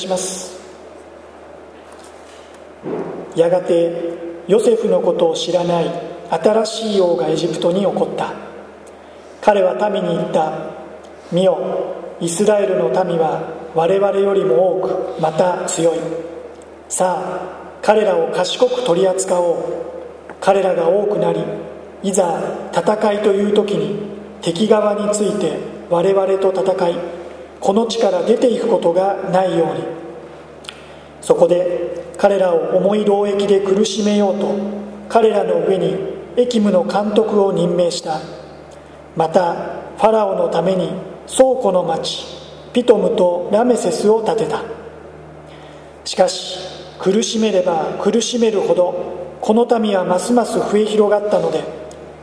します。やがてヨセフのことを知らない新しい王がエジプトに起こった。彼は民に言った「見よイスラエルの民は我々よりも多くまた強い。さあ彼らを賢く取り扱おう。彼らが多くなりいざ戦いという時に敵側について我々と戦いこの地から出ていくことがないように。そこで彼らを重い労役で苦しめようと彼らの上に役務の監督を任命した。またファラオのために倉庫の町ピトムとラメセスを建てた。しかし苦しめれば苦しめるほどこの民はますます増え広がったので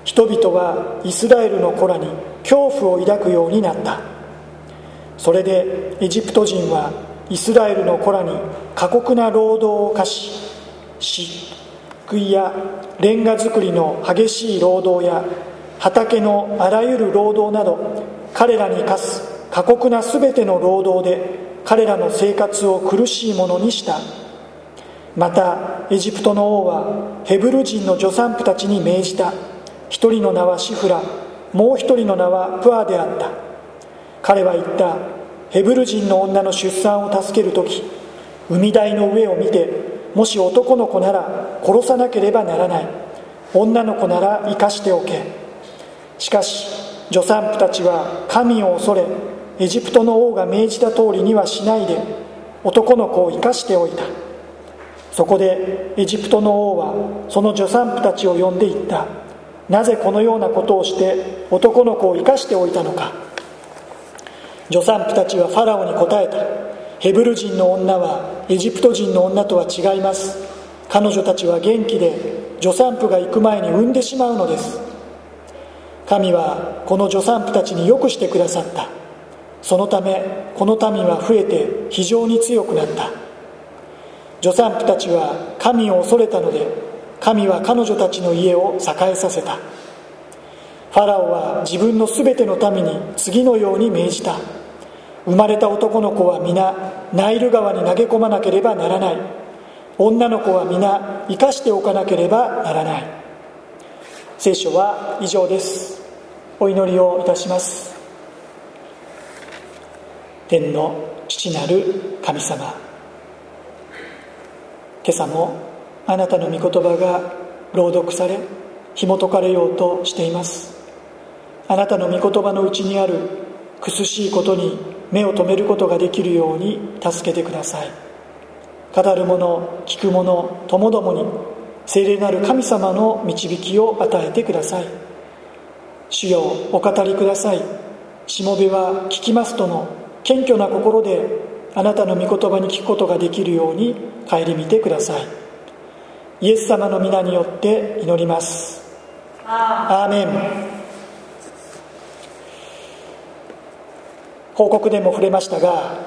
人々はイスラエルの子らに恐怖を抱くようになった。それでエジプト人はイスラエルの子らに過酷な労働を課し漆喰やレンガ作りの激しい労働や畑のあらゆる労働など彼らに課す過酷な全ての労働で彼らの生活を苦しいものにした。またエジプトの王はヘブル人の助産婦たちに命じた。一人の名はシフラもう一人の名はプアであった。彼は言った。ヘブル人の女の出産を助ける時海台の上を見てもし男の子なら殺さなければならない。女の子なら生かしておけ。しかし助産婦たちは神を恐れエジプトの王が命じた通りにはしないで男の子を生かしておいた。そこでエジプトの王はその助産婦たちを呼んでいった。なぜこのようなことをして男の子を生かしておいたのか。助産婦たちはファラオに答えた。ヘブル人の女はエジプト人の女とは違います。彼女たちは元気で助産婦が行く前に産んでしまうのです。神はこの助産婦たちによくしてくださった。そのためこの民は増えて非常に強くなった。助産婦たちは神を恐れたので神は彼女たちの家を栄えさせた。ファラオは自分の全ての民に次のように命じた。生まれた男の子は皆ナイル川に投げ込まなければならない。女の子は皆生かしておかなければならない。聖書は以上です。お祈りをいたします。天の父なる神様。今朝もあなたの御言葉が朗読され紐解かれようとしています。あなたの御言葉のうちにある苦しいことに目を留めることができるように助けてください。語る者聞く者ともどもに聖霊なる神様の導きを与えてください。主よお語りください。しもべは聞きますとの謙虚な心であなたの御言葉に聞くことができるように顧みてください。イエス様の皆によって祈ります。アーメン報告でも触れましたが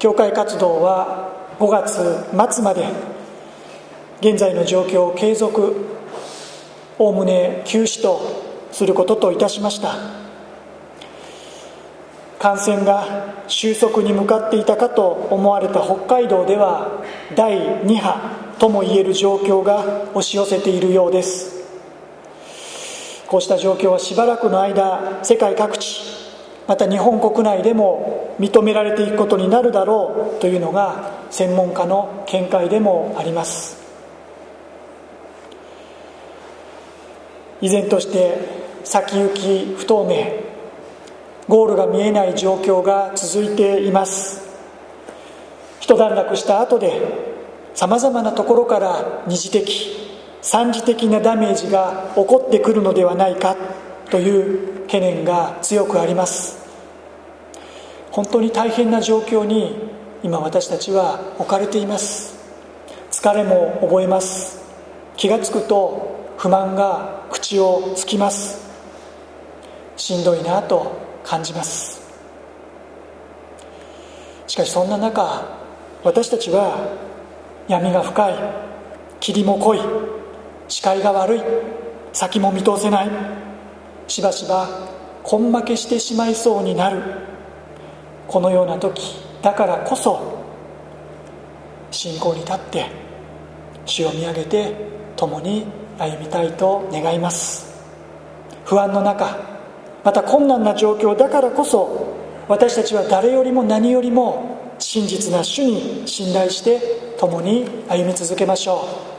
教会活動は5月末まで現在の状況を継続おおむね休止とすることといたしました。感染が収束に向かっていたかと思われた北海道では第2波ともいえる状況が押し寄せているようです。こうした状況はしばらくの間世界各地また日本国内でも認められていくことになるだろうというのが専門家の見解でもあります。依然として先行き不透明ゴールが見えない状況が続いています。一段落した後でさまざまなところから二次的三次的なダメージが起こってくるのではないか。という懸念が強くあります。本当に大変な状況に今私たちは置かれています。疲れも覚えます。気が付くと不満が口をつきます。しんどいなと感じます。しかしそんな中私たちは闇が深い霧も濃い視界が悪い先も見通せない。しばしば根負けしてしまいそうになる。このような時だからこそ信仰に立って主を見上げて共に歩みたいと願います。不安の中また困難な状況だからこそ私たちは誰よりも何よりも真実な主に信頼して共に歩み続けましょう。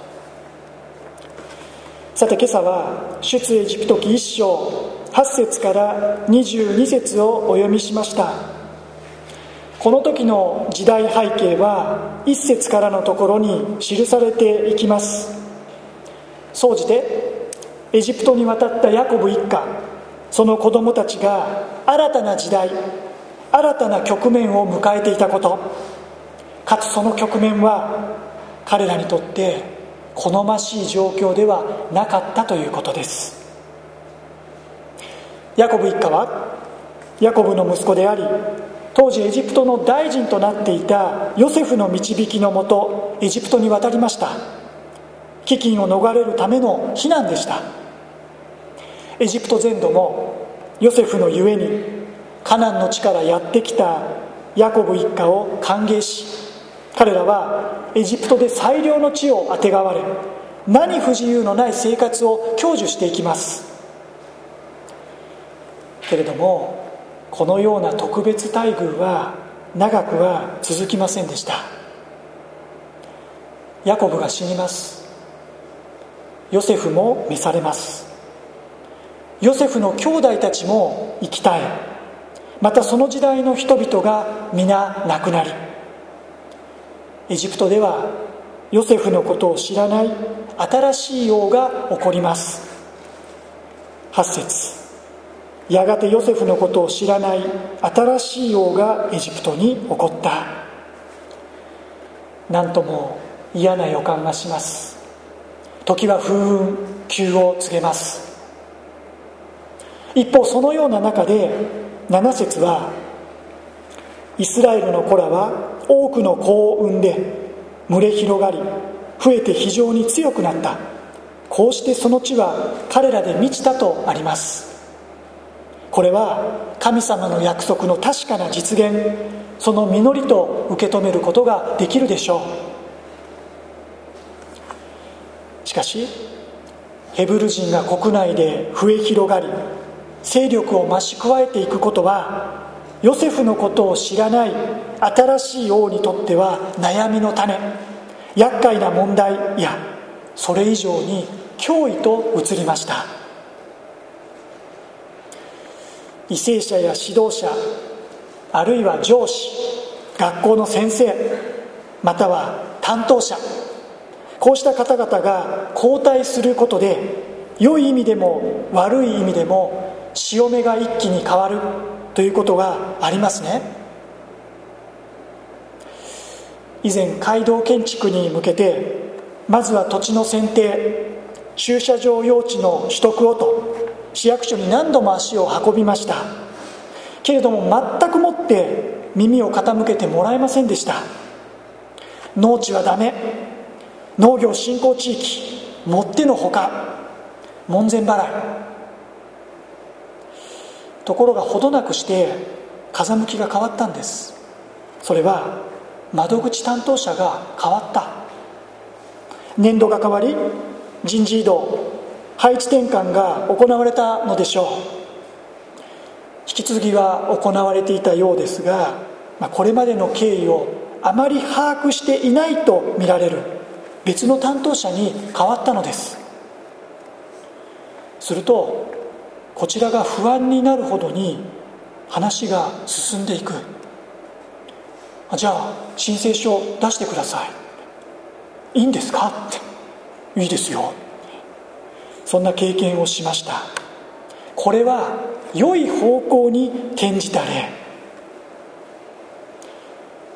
さて今朝は出エジプト記1章8節から22節をお読みしました。この時の時代背景は1節からのところに記されていきます。総じてエジプトに渡ったヤコブ一家その子供たちが新たな時代新たな局面を迎えていたこと。かつその局面は彼らにとって好ましい状況ではなかったということです。ヤコブ一家はヤコブの息子であり当時エジプトの大臣となっていたヨセフの導きのもとエジプトに渡りました。飢饉を逃れるための避難でした。エジプト全土もヨセフのゆえにカナンの地からやってきたヤコブ一家を歓迎し彼らはエジプトで最良の地をあてがわれ何不自由のない生活を享受していきます。けれどもこのような特別待遇は長くは続きませんでした。ヤコブが死にます。ヨセフも召されます。ヨセフの兄弟たちも生き絶えまたその時代の人々が皆亡くなりエジプトではヨセフのことを知らない新しい王が起こります。8節。やがてヨセフのことを知らない新しい王がエジプトに起こった。何とも嫌な予感がします。時は風雲急を告げます。一方そのような中で7節はイスラエルの子らは多くの子を産んで群れ広がり増えて非常に強くなった。こうしてその地は彼らで満ちたとあります。これは神様の約束の確かな実現その実りと受け止めることができるでしょう。しかしヘブル人が国内で増え広がり勢力を増し加えていくことはヨセフのことを知らない新しい王にとっては悩みの種厄介な問題やそれ以上に脅威と移りました。為政者や指導者あるいは上司学校の先生または担当者こうした方々が交代することで良い意味でも悪い意味でも潮目が一気に変わるということがありますね。以前街道建築に向けてまずは土地の選定駐車場用地の取得をと市役所に何度も足を運びました。けれども全くもって耳を傾けてもらえませんでした。農地はダメ。農業振興地域もってのほか門前払い。ところがほどなくして風向きが変わったんです。それは窓口担当者が変わった。年度が変わり人事異動配置転換が行われたのでしょう。引き続きは行われていたようですが、まあ、これまでの経緯をあまり把握していないとみられる別の担当者に変わったのです。するとこちらが不安になるほどに話が進んでいく。じゃあ申請書出してください。いいんですか？って。いいですよ。そんな経験をしました。これは良い方向に転じた例。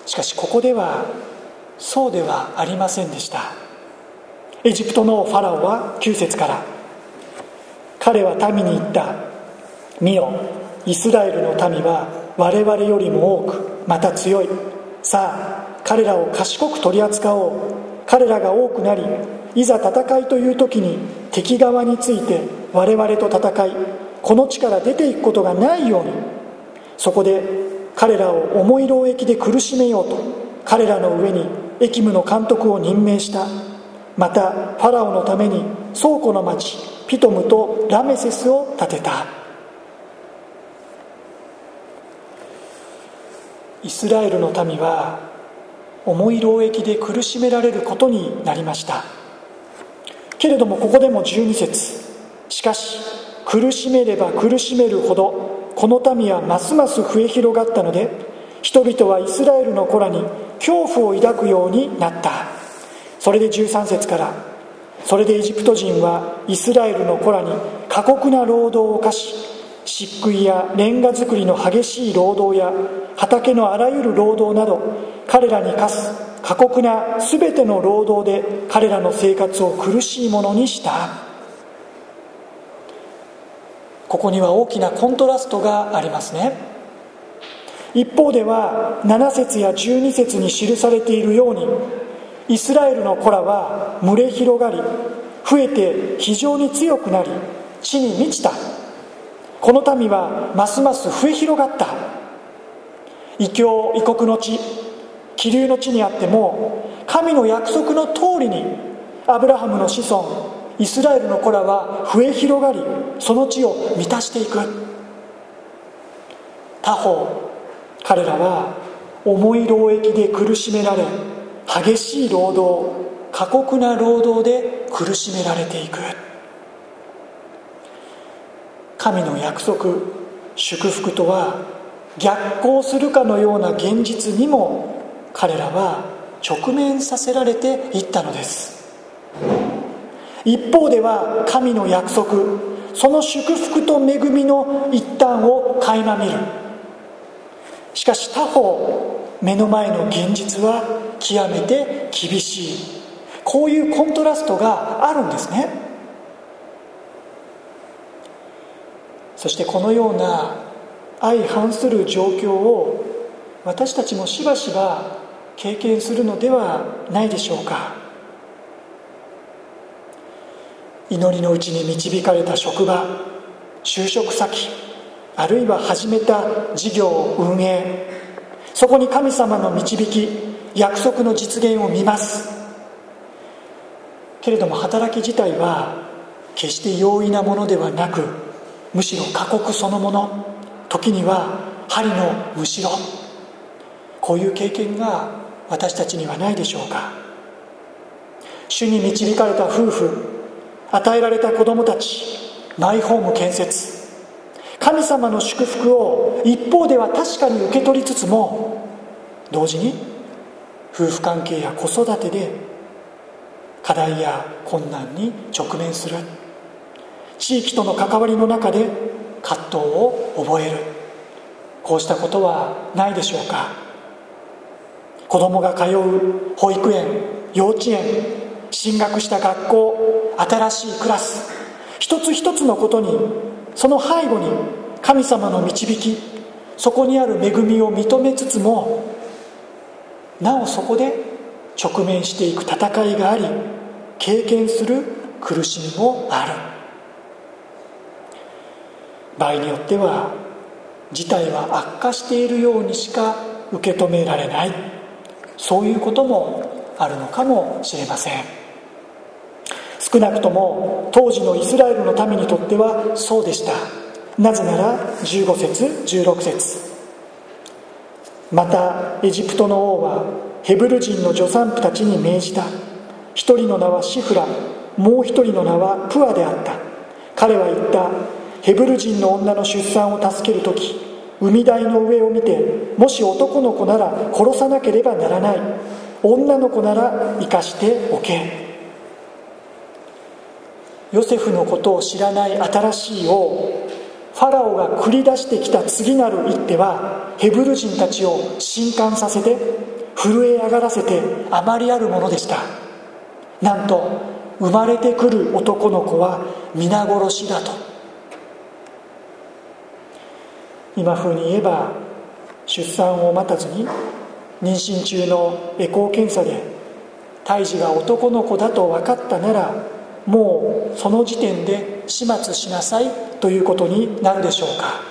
しかしここではそうではありませんでした。エジプトのファラオは9節から彼は民に言った。見よイスラエルの民は我々よりも多くまた強い。さあ彼らを賢く取り扱おう。彼らが多くなりいざ戦いという時に敵側について我々と戦いこの地から出ていくことがないように。そこで彼らを重い労役で苦しめようと彼らの上に役務の監督を任命した。またファラオのために倉庫の町ピトムとラメセスを建てた。イスラエルの民は重い労役で苦しめられることになりました。けれどもここでも12節。しかし苦しめれば苦しめるほどこの民はますます増え広がったので人々はイスラエルの子らに恐怖を抱くようになった。それで13節からそれでエジプト人はイスラエルの子らに過酷な労働を課し漆喰やレンガ作りの激しい労働や畑のあらゆる労働など彼らに課す過酷な全ての労働で彼らの生活を苦しいものにした。ここには大きなコントラストがありますね。一方では7節や12節に記されているようにイスラエルの子らは群れ広がり増えて非常に強くなり地に満ちた。この民はますます増え広がった。異教異国の地気流の地にあっても神の約束の通りにアブラハムの子孫イスラエルの子らは増え広がりその地を満たしていく。他方彼らは重い労役で苦しめられ激しい労働過酷な労働で苦しめられていく。神の約束祝福とは逆行するかのような現実にも彼らは直面させられていったのです。一方では神の約束その祝福と恵みの一端を垣間見る。しかし他方目の前の現実は極めて厳しい。こういうコントラストがあるんですね。そしてこのような相反する状況を私たちもしばしば経験するのではないでしょうか。祈りのうちに導かれた職場就職先あるいは始めた事業運営そこに神様の導き約束の実現を見ます。けれども働き自体は決して容易なものではなくむしろ過酷そのもの。時には針のむしろ。こういう経験が私たちにはないでしょうか。主に導かれた夫婦与えられた子供たちマイホーム建設。神様の祝福を一方では確かに受け取りつつも同時に夫婦関係や子育てで課題や困難に直面する。地域との関わりの中で葛藤を覚える。こうしたことはないでしょうか。子供が通う保育園幼稚園進学した学校新しいクラス。一つ一つのことにその背後に神様の導きそこにある恵みを認めつつもなおそこで直面していく戦いがあり経験する苦しみもある。場合によっては事態は悪化しているようにしか受け止められない。そういうこともあるのかもしれません。少なくとも当時のイスラエルの民にとってはそうでした。なぜなら15節16節。またエジプトの王はヘブル人の助産婦たちに命じた。一人の名はシフラもう一人の名はプアであった。彼は言った。ヘブル人の女の出産を助ける時海台の上を見てもし男の子なら殺さなければならない。女の子なら生かしておけヨセフのことを知らない新しい王ファラオが繰り出してきた次なる一手はヘブル人たちを震撼させて震え上がらせてあまりあるものでした。なんと生まれてくる男の子は皆殺しだと。今風に言えば出産を待たずに妊娠中のエコー検査で胎児が男の子だと分かったならもうその時点で始末しなさいということになるでしょうか。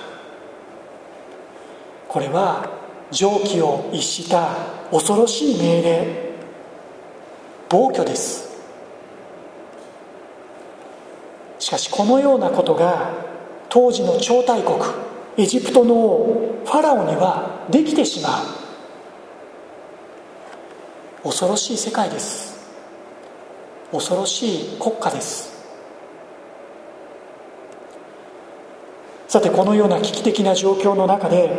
これは常軌を逸した恐ろしい命令。暴挙です。しかしこのようなことが当時の超大国エジプトの王ファラオにはできてしまう。恐ろしい世界です。恐ろしい国家です。さてこのような危機的な状況の中で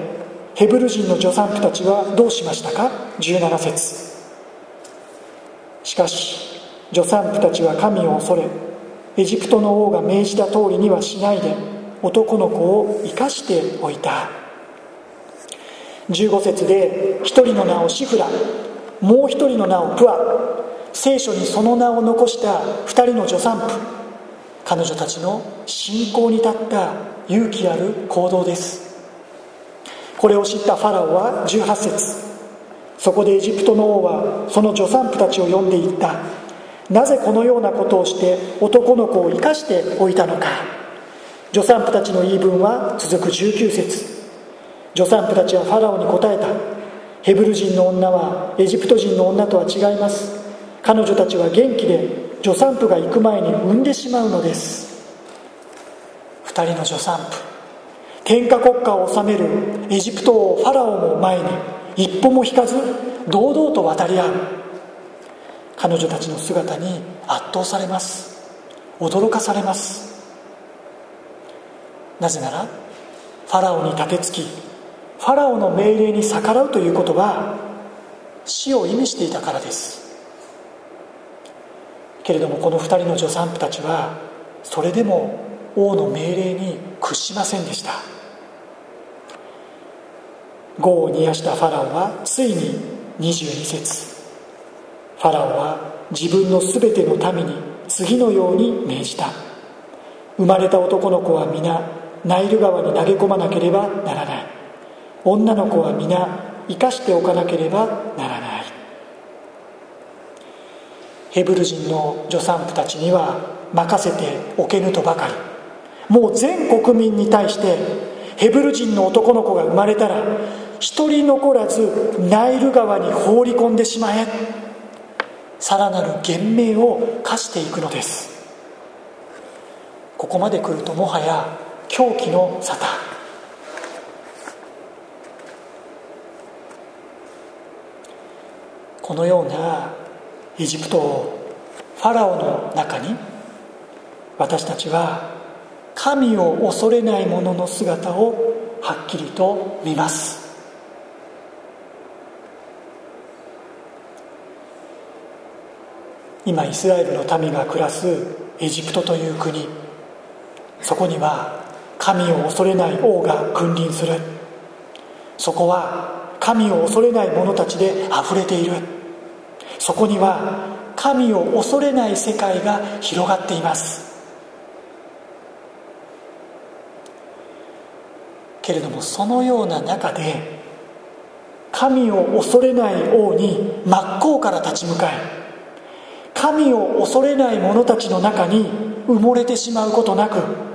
ヘブル人の助産婦たちはどうしましたか？17節。しかし助産婦たちは神を恐れエジプトの王が命じた通りにはしないで男の子を生かしておいた。15節で一人の名をシフラもう一人の名をプア。聖書にその名を残した二人の助産婦。彼女たちの信仰に立った勇気ある行動です。これを知ったファラオは18節。そこでエジプトの王はその助産婦たちを呼んでいった。なぜこのようなことをして男の子を生かしておいたのか。助産婦たちの言い分は続く19節。助産婦たちはファラオに答えた。ヘブル人の女はエジプト人の女とは違います。彼女たちは元気で助産婦が行く前に産んでしまうのです。2人の助産婦天下国家を治めるエジプト王ファラオも前に一歩も引かず堂々と渡り合う。彼女たちの姿に圧倒されます。驚かされます。なぜならファラオに立てつきファラオの命令に逆らうということは死を意味していたからです。けれどもこの2人の助産婦たちはそれでも王の命令に屈しませんでした。業を煮やしたファラオはついに22節。ファラオは自分の全ての民に次のように命じた。生まれた男の子は皆ナイル川に投げ込まなければならない。女の子は皆生かしておかなければならない。ヘブル人の助産婦たちには任せておけぬとばかり。もう全国民に対してヘブル人の男の子が生まれたら一人残らずナイル川に放り込んでしまえ。さらなる厳命を課していくのです。ここまで来るともはや狂気の沙汰。このようなエジプト王ファラオの中に私たちは神を恐れない者の姿をはっきりと見ます。今イスラエルの民が暮らすエジプトという国そこには神を恐れない王が君臨する。そこは神を恐れない者たちであふれている。そこには神を恐れない世界が広がっています。けれどもそのような中で神を恐れない王に真っ向から立ち向かい神を恐れない者たちの中に埋もれてしまうことなく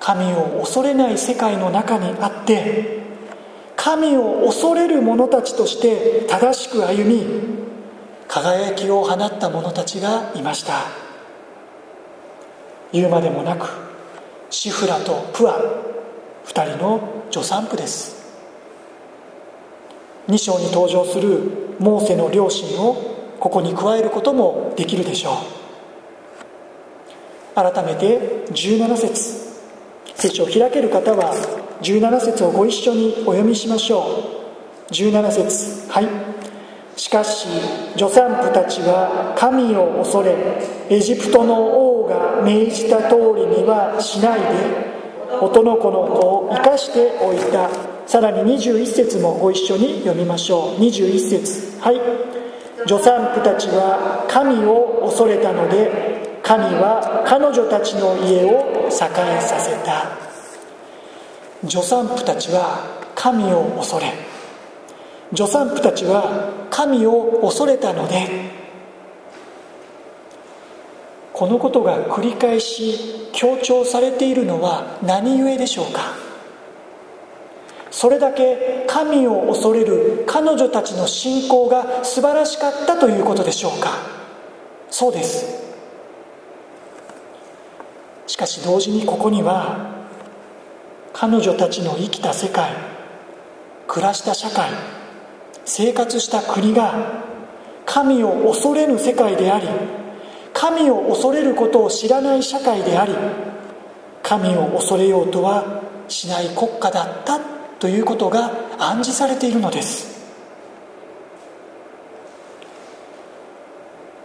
神を恐れない世界の中にあって神を恐れる者たちとして正しく歩み輝きを放った者たちがいました。言うまでもなくシフラとプア2人の助産婦です。2章に登場するモーセの両親をここに加えることもできるでしょう。改めて17節。聖書を開ける方は17節をご一緒にお読みしましょう。17節。はい。しかし助産婦たちは神を恐れエジプトの王が命じた通りにはしないで男の子の子を生かしておいた。さらに21節もご一緒に読みましょう。21節。はい。助産婦たちは神を恐れたので神は彼女たちの家を栄えさせた。助産婦たちは神を恐れ。助産婦たちは神を恐れたのでこのことが繰り返し強調されているのは何故でしょうか。それだけ神を恐れる彼女たちの信仰が素晴らしかったということでしょうか。そうです。しかし同時にここには彼女たちの生きた世界暮らした社会生活した国が神を恐れぬ世界であり神を恐れることを知らない社会であり神を恐れようとはしない国家だったということが暗示されているのです。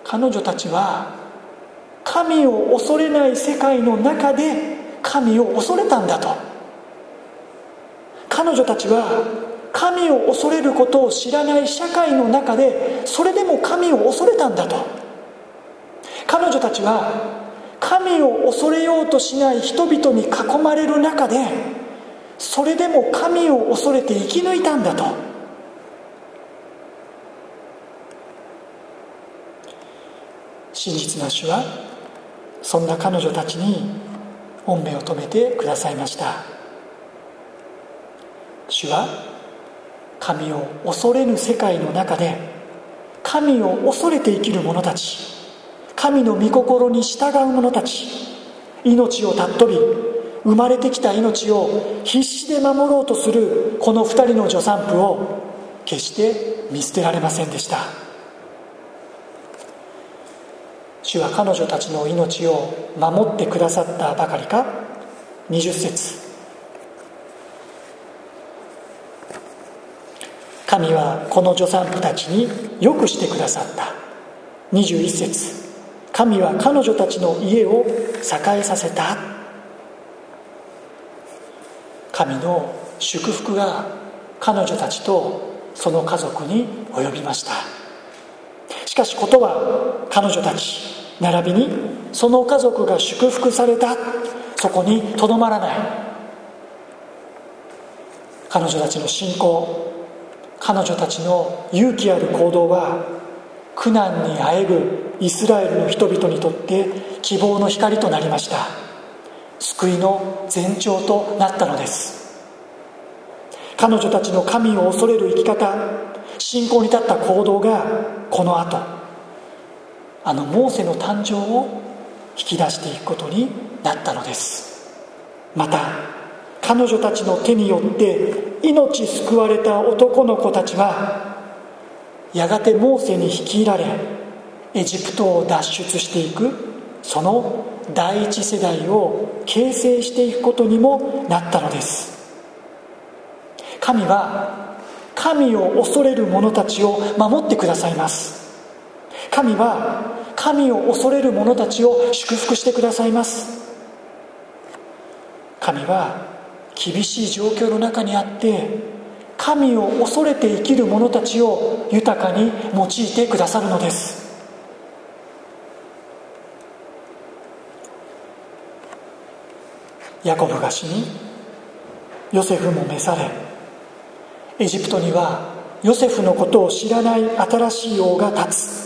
彼女たちは神を恐れない世界の中で神を恐れたんだと。彼女たちは神を恐れることを知らない社会の中でそれでも神を恐れたんだと。彼女たちは神を恐れようとしない人々に囲まれる中でそれでも神を恐れて生き抜いたんだと。真実な主はそんな彼女たちに御目を留めてくださいました。主は神を恐れぬ世界の中で神を恐れて生きる者たち神の御心に従う者たち命を尊び生まれてきた命を必死で守ろうとするこの2人の助産婦を決して見捨てられませんでした。主は彼女たちの命を守ってくださったばかりか？20節。神はこの助産婦たちによくしてくださった。21節。神は彼女たちの家を栄えさせた。神の祝福が彼女たちとその家族に及びました。しかしことは彼女たち並びにその家族が祝福されたそこにとどまらない。彼女たちの信仰彼女たちの勇気ある行動は苦難にあえぐイスラエルの人々にとって希望の光となりました。救いの前兆となったのです。彼女たちの神を恐れる生き方信仰に立った行動がこの後あのモーセの誕生を引き出していくことになったのです。また彼女たちの手によって命救われた男の子たちはやがてモーセに率いられエジプトを脱出していくその第一世代を形成していくことにもなったのです。神は神を恐れる者たちを守ってくださいます。神は神を恐れる者たちを祝福してくださいます。神は厳しい状況の中にあって神を恐れて生きる者たちを豊かに用いてくださるのです。ヤコブが死にヨセフも召されエジプトにはヨセフのことを知らない新しい王が立つ。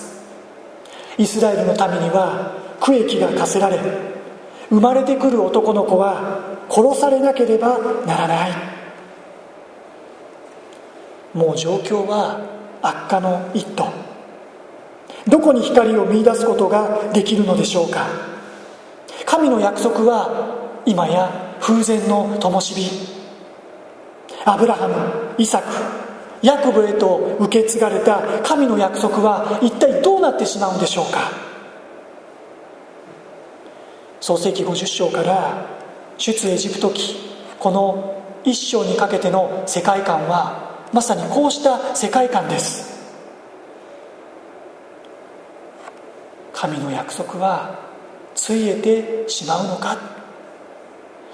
イスラエルの民には区域が課せられ生まれてくる男の子は殺されなければならない。もう状況は悪化の一途。どこに光を見いだすことができるのでしょうか。神の約束は今や風前の灯火。アブラハムイサクヤコブへと受け継がれた神の約束は一体どうなってしまうんでしょうか？創世紀50章から出エジプト記この一章にかけての世界観はまさにこうした世界観です。神の約束はついえてしまうのか？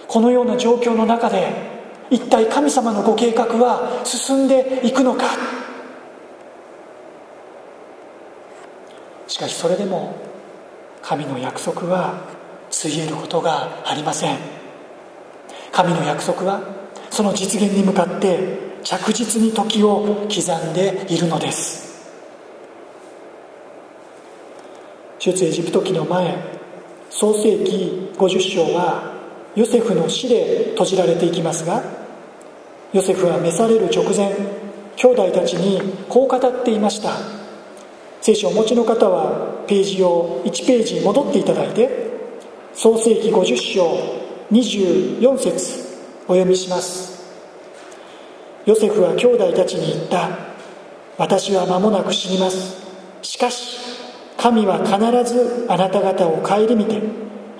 このような状況の中で一体神様のご計画は進んでいくのか？しかしそれでも神の約束はついえることがありません。神の約束はその実現に向かって着実に時を刻んでいるのです。出エジプト記の前創世紀50章はヨセフの死で閉じられていきますがヨセフは召される直前兄弟たちにこう語っていました。聖書をお持ちの方はページを1ページに戻っていただいて創世紀50章24節お読みします。ヨセフは兄弟たちに言った。私は間もなく死にます。しかし神は必ずあなた方を顧みて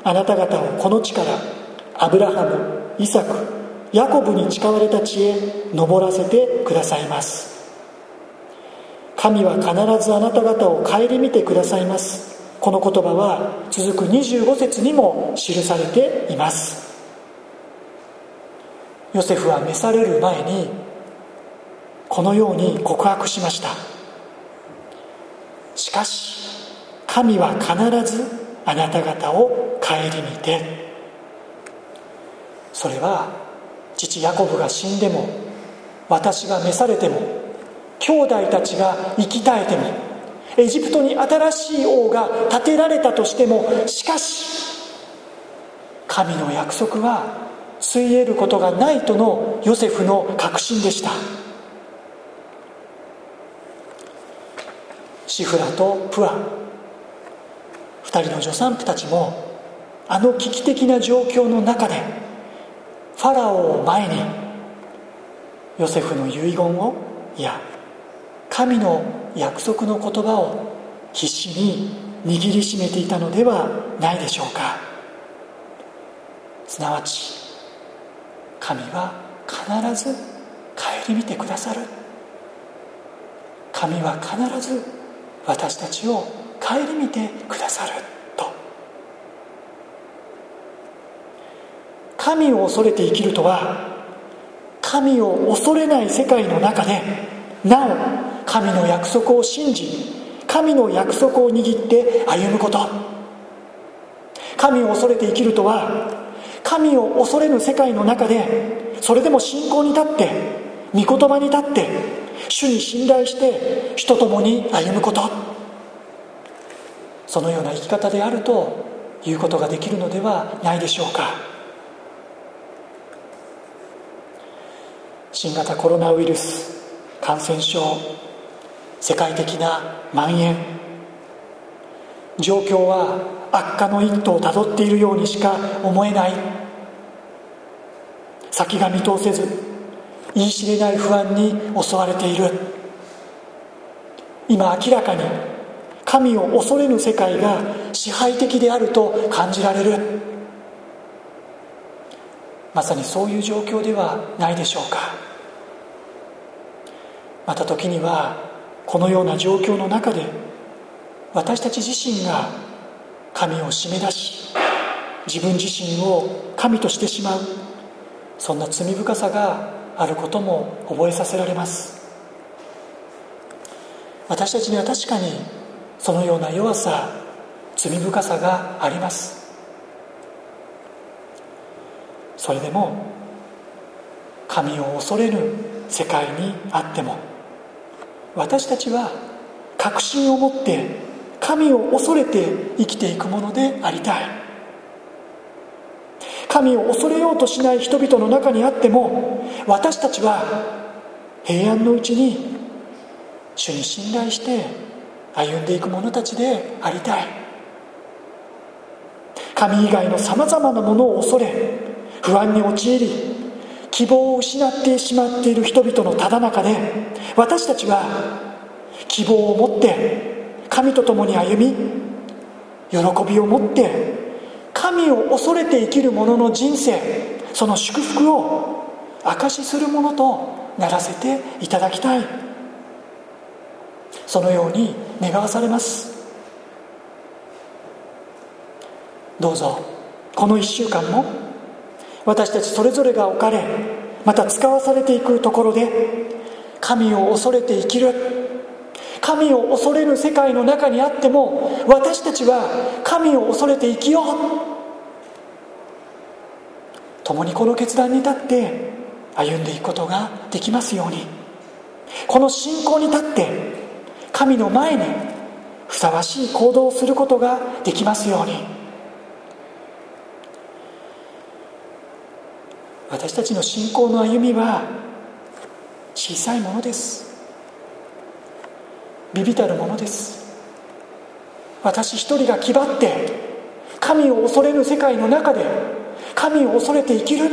あなた方をこの地からアブラハムイサクヤコブに誓われた地へ登らせてくださいます。神は必ずあなた方を顧みてくださいます。この言葉は続く25節にも記されています。ヨセフは召される前にこのように告白しました。しかし神は必ずあなた方を顧みて。それは父ヤコブが死んでも私が召されても兄弟たちが生き絶えてもエジプトに新しい王が建てられたとしてもしかし神の約束はついえることがないとのヨセフの確信でした。シフラとプア。2人の助産婦たちもあの危機的な状況の中でファラオを前にヨセフの遺言をいや神の約束の言葉を必死に握りしめていたのではないでしょうか。すなわち神は必ず顧みてくださる。神は必ず私たちを顧みてくださると神を恐れて生きるとは神を恐れない世界の中でなお神の約束を信じ神の約束を握って歩むこと。神を恐れて生きるとは神を恐れぬ世界の中でそれでも信仰に立って御言葉に立って主に信頼して主と共に歩むこと。そのような生き方であるということができるのではないでしょうか。新型コロナウイルス感染症世界的な蔓延。状況は悪化の一途をたどっているようにしか思えない。先が見通せず言い知れない不安に襲われている。今明らかに神を恐れぬ世界が支配的であると感じられる。まさにそういう状況ではないでしょうか。また時にはこのような状況の中で私たち自身が神を締め出し自分自身を神としてしまうそんな罪深さがあることも覚えさせられます。私たちには確かにそのような弱さ罪深さがあります。それでも神を恐れぬ世界にあっても私たちは確信を持って神を恐れて生きていくものでありたい。神を恐れようとしない人々の中にあっても私たちは平安のうちに主に信頼して歩んでいく者たちでありたい。神以外のさまざまなものを恐れ不安に陥り希望を失ってしまっている人々のただ中で私たちは希望を持って神と共に歩み喜びを持って神を恐れて生きる者の人生その祝福を証しするものとならせていただきたい。そのように願わされます。どうぞこの1週間も私たちそれぞれが置かれまた使わされていくところで神を恐れて生きる。神を恐れる世界の中にあっても私たちは神を恐れて生きよう。共にこの決断に立って歩んでいくことができますように。この信仰に立って神の前にふさわしい行動をすることができますように。私たちの信仰の歩みは小さいものです。ビビたるものです。私一人が気張って神を恐れぬ世界の中で神を恐れて生きる。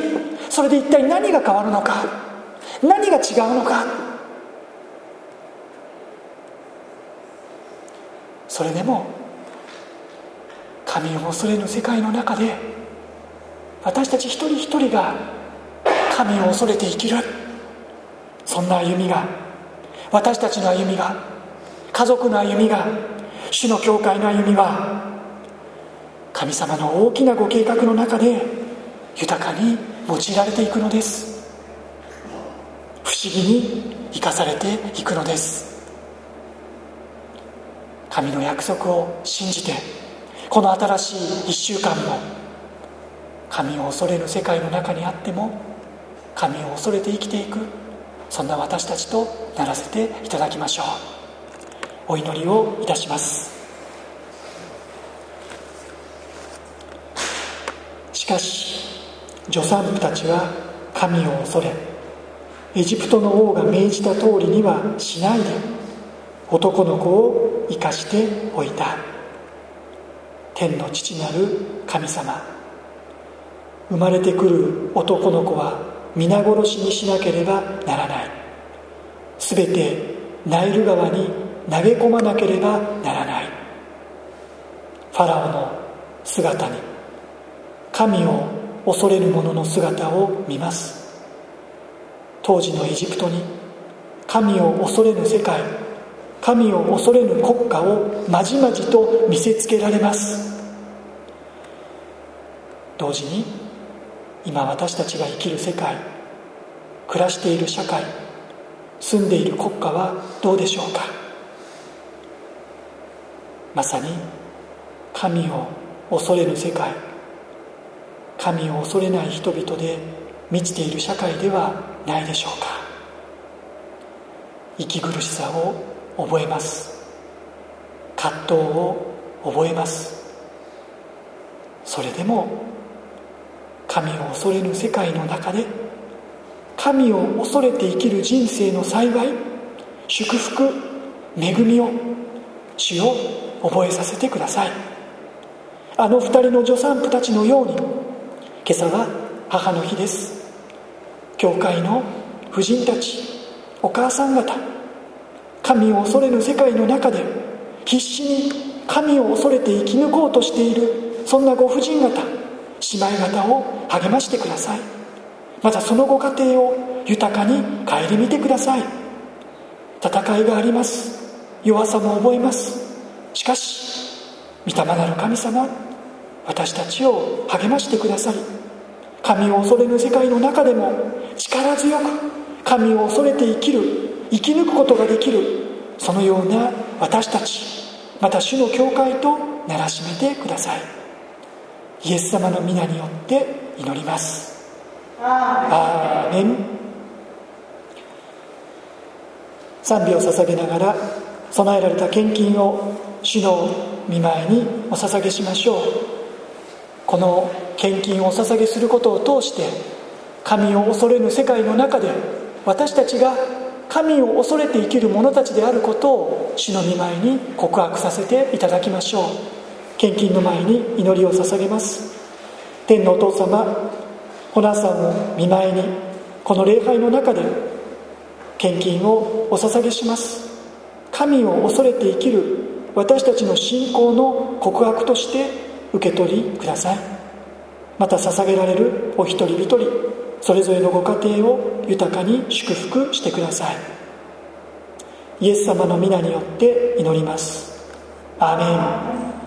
それで一体何が変わるのか何が違うのか。それでも神を恐れぬ世界の中で私たち一人一人が神を恐れて生きる。そんな歩みが私たちの歩みが家族の歩みが主の教会の歩みは神様の大きなご計画の中で豊かに用いられていくのです。不思議に生かされていくのです。神の約束を信じてこの新しい1週間も神を恐れる世界の中にあっても神を恐れて生きていく。そんな私たちとならせていただきましょう。お祈りをいたします。しかし助産婦たちは神を恐れエジプトの王が命じた通りにはしないで男の子を生かしておいた。天の父なる神様生まれてくる男の子は皆殺しにしなければならない。全てナイル川に投げ込まなければならない。ファラオの姿に神を恐れる者の姿を見ます。当時のエジプトに神を恐れぬ世界神を恐れぬ国家をまじまじと見せつけられます。同時に今私たちが生きる世界暮らしている社会住んでいる国家はどうでしょうか？まさに神を恐れぬ世界神を恐れない人々で満ちている社会ではないでしょうか？息苦しさを覚えます。葛藤を覚えます。それでも神を恐れぬ世界の中で神を恐れて生きる人生の幸い祝福恵みを主を覚えさせてください。あの二人の助産婦たちのように今朝は母の日です。教会の婦人たちお母さん方神を恐れぬ世界の中で必死に神を恐れて生き抜こうとしているそんなご婦人方姉妹方を励ましてください。またそのご家庭を豊かに顧みてください。戦いがあります。弱さも覚えます。しかし御霊なる神様私たちを励ましてください。神を恐れぬ世界の中でも力強く神を恐れて生きる生き抜くことができるそのような私たちまた主の教会とならしめてください。イエス様の皆によって祈ります。アーメン賛美を捧げながら備えられた献金を主の見舞いにお捧げしましょう。この献金をお捧げすることを通して神を恐れぬ世界の中で私たちが神を恐れて生きる者たちであることを主の御前に告白させていただきましょう献金の前に祈りを捧げます。天のお父様ホナさんを見舞いにこの礼拝の中で献金をお捧げします。神を恐れて生きる私たちの信仰の告白として受け取りください。また捧げられるお一人一人それぞれのご家庭を豊かに祝福してください。イエス様の皆によって祈ります。アーメン。